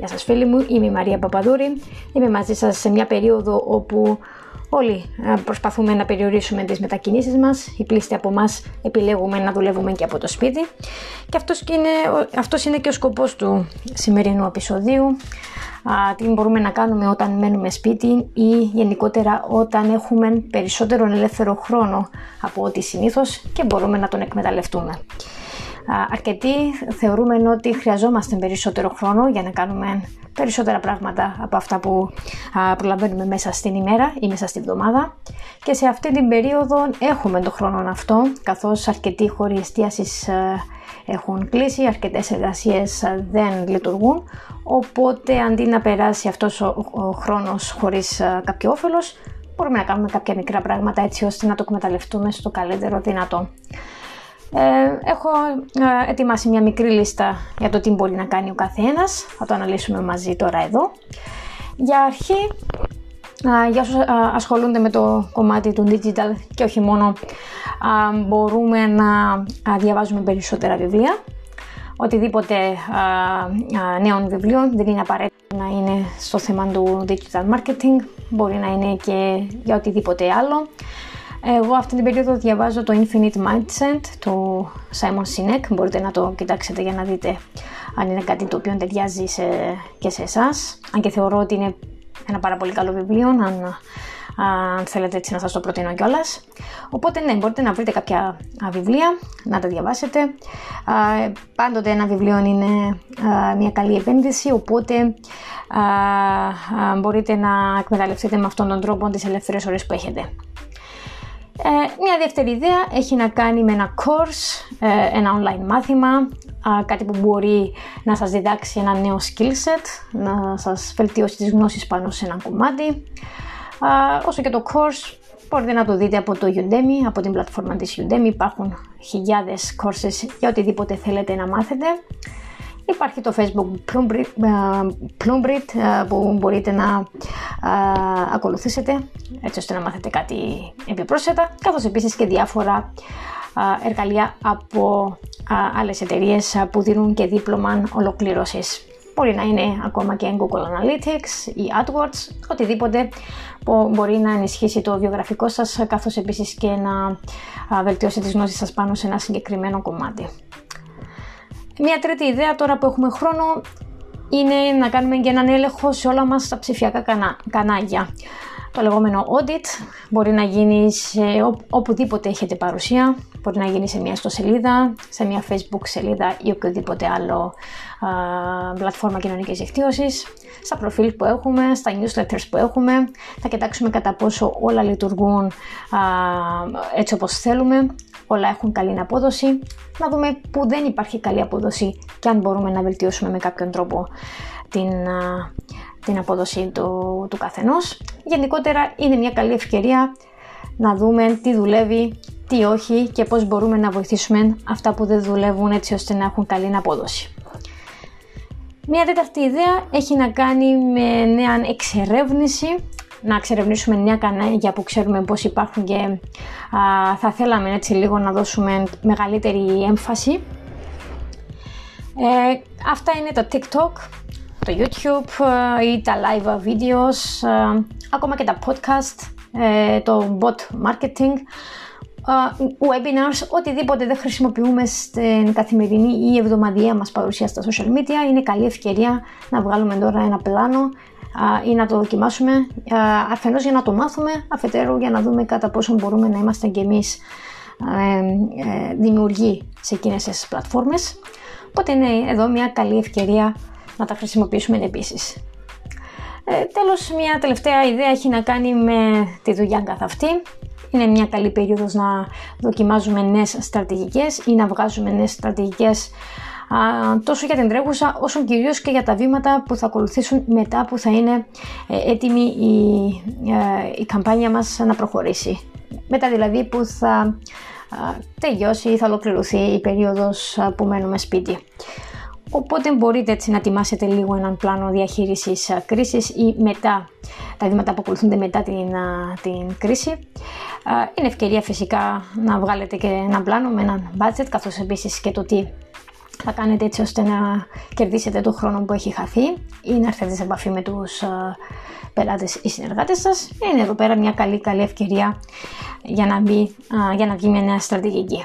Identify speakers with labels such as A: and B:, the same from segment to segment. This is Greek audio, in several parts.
A: Γεια σας φίλοι μου, είμαι η Μαρία Παπαδούρη. Είμαι μαζί σας σε μια περίοδο όπου όλοι προσπαθούμε να περιορίσουμε τις μετακινήσεις μας. Οι πλήστοι από εμάς επιλέγουμε να δουλεύουμε και από το σπίτι. Και αυτός είναι, αυτός είναι και ο σκοπός του σημερινού επεισοδίου. Τι μπορούμε να κάνουμε όταν μένουμε σπίτι ή γενικότερα όταν έχουμε περισσότερο ελεύθερο χρόνο από ό,τι συνήθως και μπορούμε να τον εκμεταλλευτούμε αρκετοί θεωρούμε ότι χρειαζόμαστε περισσότερο χρόνο για να κάνουμε περισσότερα πράγματα από αυτά που προλαβαίνουμε μέσα στην ημέρα ή μέσα στην εβδομάδα και σε αυτή την περίοδο έχουμε το χρόνο αυτό καθώς αρκετοί χώροι εστίασης έχουν κλείσει, αρκετές εργασίες δεν λειτουργούν οπότε αντί να περάσει αυτός ο χρόνος χωρίς κάποιο όφελος μπορούμε να κάνουμε κάποια μικρά πράγματα έτσι ώστε να το εκμεταλλευτούμε στο καλύτερο δυνατό. Ε, έχω ε, ετοιμάσει μια μικρή λίστα για το τι μπορεί να κάνει ο καθένας. Θα το αναλύσουμε μαζί τώρα εδώ. Για αρχή, ε, για όσους ε, ασχολούνται με το κομμάτι του digital και όχι μόνο, μπορούμε να διαβάζουμε περισσότερα βιβλία. Οτιδήποτε νέων βιβλίων δεν είναι απαραίτητο να είναι στο θέμα του digital marketing, μπορεί να είναι και για οτιδήποτε άλλο. Εγώ αυτή την περίοδο διαβάζω το Infinite Mindset του Simon Sinek. Μπορείτε να το κοιτάξετε για να δείτε αν είναι κάτι το οποίο ταιριάζει σε, και σε εσάς. Αν και θεωρώ ότι είναι ένα πάρα πολύ καλό βιβλίο, αν, αν θέλετε έτσι να σας το προτείνω κιόλας. Οπότε ναι, μπορείτε να βρείτε κάποια βιβλία, να τα διαβάσετε. Πάντοτε ένα βιβλίο είναι μια καλή επένδυση, οπότε μπορείτε να εκμεταλλευτείτε με αυτόν τον τρόπο τις ελεύθερες ώρες που έχετε. Ε, μια δεύτερη ιδέα έχει να κάνει με ένα course, ε, ένα online μάθημα, κάτι που μπορεί να σας διδάξει ένα νέο skill set, να σας βελτιώσει τις γνώσεις πάνω σε ένα κομμάτι. όσο και το course μπορείτε να το δείτε από το Udemy, από την πλατφόρμα της Udemy. Υπάρχουν χιλιάδες courses για οτιδήποτε θέλετε να μάθετε. Υπάρχει το Facebook Plumbrit ε, που μπορείτε να ακολουθήσετε έτσι ώστε να μάθετε κάτι επιπρόσθετα καθώς επίσης και διάφορα εργαλεία από άλλες εταιρείες που δίνουν και δίπλωμα ολοκλήρωσης. Μπορεί να είναι ακόμα και Google Analytics ή AdWords, οτιδήποτε που μπορεί να ενισχύσει το βιογραφικό σας καθώς επίσης και να βελτιώσει τις γνώσεις σας πάνω σε ένα συγκεκριμένο κομμάτι. Μια τρίτη ιδέα τώρα που έχουμε χρόνο είναι να κάνουμε και έναν έλεγχο σε όλα μας τα ψηφιακά κανά, κανάλια. Το λεγόμενο audit μπορεί να γίνει σε οπουδήποτε έχετε παρουσία, μπορεί να γίνει σε μια ιστοσελίδα, σε μια facebook σελίδα ή οποιοδήποτε άλλο α, πλατφόρμα κοινωνικής δικτύωσης, στα προφίλ που έχουμε, στα newsletters που έχουμε, θα κοιτάξουμε κατά πόσο όλα λειτουργούν α, έτσι όπως θέλουμε, όλα έχουν καλή απόδοση, να δούμε που δεν υπάρχει καλή απόδοση και αν μπορούμε να βελτιώσουμε με κάποιον τρόπο την, την απόδοση του, του καθενός. Γενικότερα είναι μια καλή ευκαιρία να δούμε τι δουλεύει, τι όχι και πώς μπορούμε να βοηθήσουμε αυτά που δεν δουλεύουν έτσι ώστε να έχουν καλή απόδοση. Μια τέταρτη ιδέα έχει να κάνει με νέα εξερεύνηση, να εξερευνήσουμε νέα κανάλια που ξέρουμε πως υπάρχουν και α, θα θέλαμε έτσι λίγο να δώσουμε μεγαλύτερη έμφαση. Ε, αυτά είναι το TikTok, το YouTube ε, ή τα live videos, ε, ακόμα και τα podcast, ε, το bot marketing, webinars, οτιδήποτε δεν χρησιμοποιούμε στην καθημερινή ή εβδομαδιαία μας παρουσία στα social media, είναι καλή ευκαιρία να βγάλουμε τώρα ένα πλάνο ή να το δοκιμάσουμε, αφενός για να το μάθουμε, αφετέρου για να δούμε κατά πόσο μπορούμε να είμαστε και εμείς δημιουργοί σε εκείνες τις πλατφόρμες. Οπότε είναι εδώ μια καλή ευκαιρία να τα χρησιμοποιήσουμε επίσης. Ε, τέλος, μια τελευταία ιδέα έχει να κάνει με τη δουλειά καθ' αυτή. Είναι μια καλή περίοδος να δοκιμάζουμε νέες στρατηγικές ή να βγάζουμε νέες στρατηγικές τόσο για την τρέχουσα όσο κυρίως και για τα βήματα που θα ακολουθήσουν μετά που θα είναι ε, έτοιμη η, ε, η καμπάνια μας να προχωρήσει. Μετά δηλαδή που θα τελειώσει ή θα ολοκληρωθεί η περίοδος που μένουμε σπίτι. Οπότε μπορείτε έτσι να ετοιμάσετε λίγο έναν πλάνο διαχείρισης κρίσης ή μετά τα βήματα που ακολουθούνται μετά την, την κρίση. Είναι ευκαιρία φυσικά να βγάλετε και ένα πλάνο με έναν budget καθώς επίσης και το τι θα κάνετε έτσι ώστε να κερδίσετε τον χρόνο που έχει χαθεί ή να έρθετε σε επαφή με τους πελάτες ή συνεργάτες σας. Είναι εδώ πέρα μια καλή καλή ευκαιρία για να, μπει, για να βγει μια νέα στρατηγική.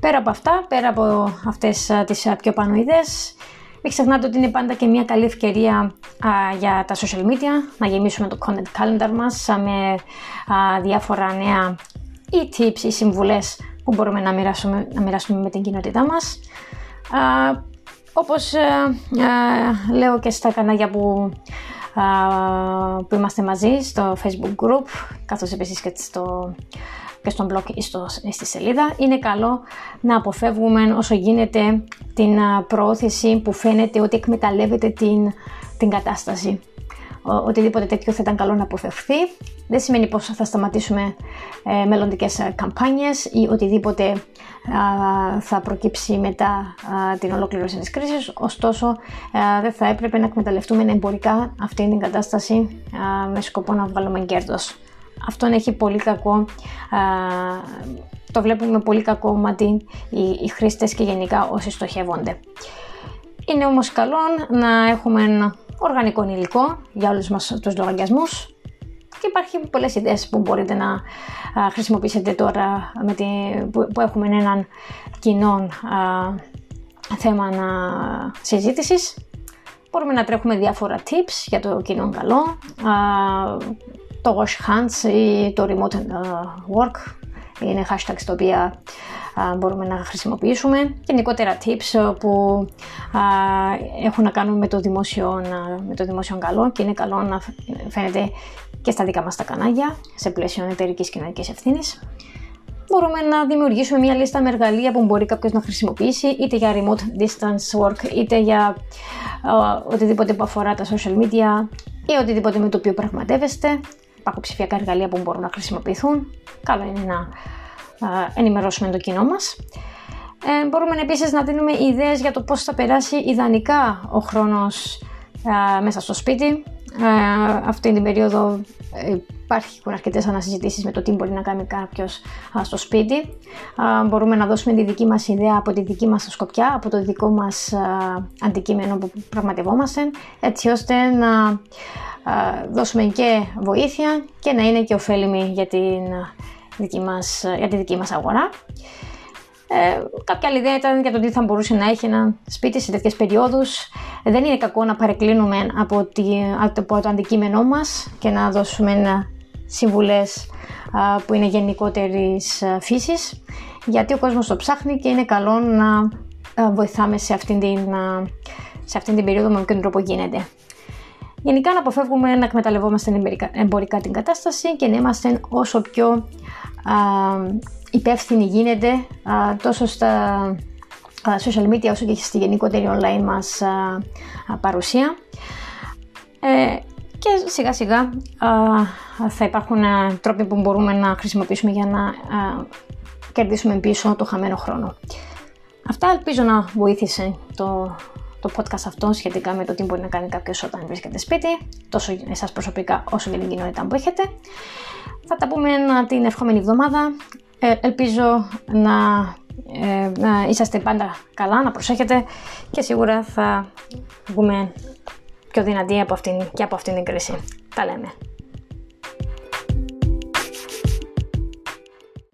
A: Πέρα από αυτά, πέρα από αυτές τις πιο πάνω ιδέες, μην ξεχνάτε ότι είναι πάντα και μια καλή ευκαιρία για τα social media, να γεμίσουμε το content calendar μας με διάφορα νέα ή tips ή συμβουλές που μπορούμε να μοιράσουμε, να μοιράσουμε με την κοινότητά μας. Α, όπως ε, ε, λέω και στα κανάλια που, που είμαστε μαζί στο facebook group καθώς επίσης και στο, και στο blog ή στο, στη σελίδα είναι καλό να αποφεύγουμε όσο γίνεται την προώθηση που φαίνεται ότι εκμεταλλεύεται την, την κατάσταση οτιδήποτε τέτοιο θα ήταν καλό να αποφευχθεί. Δεν σημαίνει πως θα σταματήσουμε ε, μελλοντικές ε, καμπάνιες ή οτιδήποτε θα προκύψει μετά την ολοκλήρωση της κρίσης. Ωστόσο, δεν θα έπρεπε να εκμεταλλευτούμε εμπορικά αυτή την κατάσταση με σκοπό να βγάλουμε κέρδος. Αυτό έχει πολύ κακό, το βλέπουμε πολύ κακό μάτι οι, οι χρήστες και γενικά όσοι στοχεύονται. Είναι όμως καλό να έχουμε ένα οργανικό υλικό για όλους μας τους λογαριασμούς και υπάρχει πολλές ιδέες που μπορείτε να χρησιμοποιήσετε τώρα με τη, που, έχουμε έναν κοινό θέμα να, συζήτησης. Μπορούμε να τρέχουμε διάφορα tips για το κοινό καλό, το wash hands ή το remote work είναι hashtags τα οποία μπορούμε να χρησιμοποιήσουμε. Γενικότερα tips που έχουν να κάνουν με το, δημόσιο, με το δημόσιο καλό και είναι καλό να φαίνεται και στα δικά μας τα κανάλια σε πλαίσιο εταιρικής κοινωνική ευθύνης. Μπορούμε να δημιουργήσουμε μια λίστα με εργαλεία που μπορεί κάποιος να χρησιμοποιήσει είτε για remote distance work είτε για οτιδήποτε που αφορά τα social media ή οτιδήποτε με το οποίο πραγματεύεστε. Υπάρχουν ψηφιακά εργαλεία που μπορούν να χρησιμοποιηθούν. Καλό είναι να ενημερώσουμε το κοινό μας. Ε, μπορούμε επίσης να δίνουμε ιδέες για το πώς θα περάσει ιδανικά ο χρόνος μέσα στο σπίτι. Αυτή την περίοδο ε, υπάρχουν αρκετές ανασυζητήσεις με το τι μπορεί να κάνει κάποιος στο σπίτι. μπορούμε να δώσουμε τη δική μας ιδέα από τη δική μας σκοπιά, από το δικό μας αντικείμενο που πραγματευόμαστε, έτσι ώστε να δώσουμε και βοήθεια και να είναι και ωφέλιμη για την δική μας, για τη δική μας αγορά. Ε, κάποια άλλη ιδέα ήταν για το τι θα μπορούσε να έχει ένα σπίτι σε τέτοιες περιόδους. δεν είναι κακό να παρεκκλίνουμε από, τη, από το αντικείμενό μας και να δώσουμε συμβουλές που είναι γενικότερης φύσης γιατί ο κόσμος το ψάχνει και είναι καλό να βοηθάμε σε αυτήν την, σε αυτήν την περίοδο με ποιον τρόπο γίνεται. Γενικά να αποφεύγουμε να εκμεταλλευόμαστε εμπορικά την κατάσταση και να είμαστε όσο πιο υπεύθυνη γίνεται τόσο στα social media όσο και στη γενικότερη online μας παρουσία. Ε, και σιγά σιγά θα υπάρχουν τρόποι που μπορούμε να χρησιμοποιήσουμε για να κερδίσουμε πίσω το χαμένο χρόνο. Αυτά ελπίζω να βοήθησε το, το podcast αυτό σχετικά με το τι μπορεί να κάνει κάποιος όταν βρίσκεται σπίτι, τόσο εσάς προσωπικά όσο και την κοινότητα που έχετε. Θα τα πούμε την ερχόμενη εβδομάδα. Ε, ελπίζω να, ε, να είσαστε πάντα καλά, να προσέχετε και σίγουρα θα βγούμε πιο δυνατοί από αυτήν, και από αυτήν την κρίση. Τα λέμε.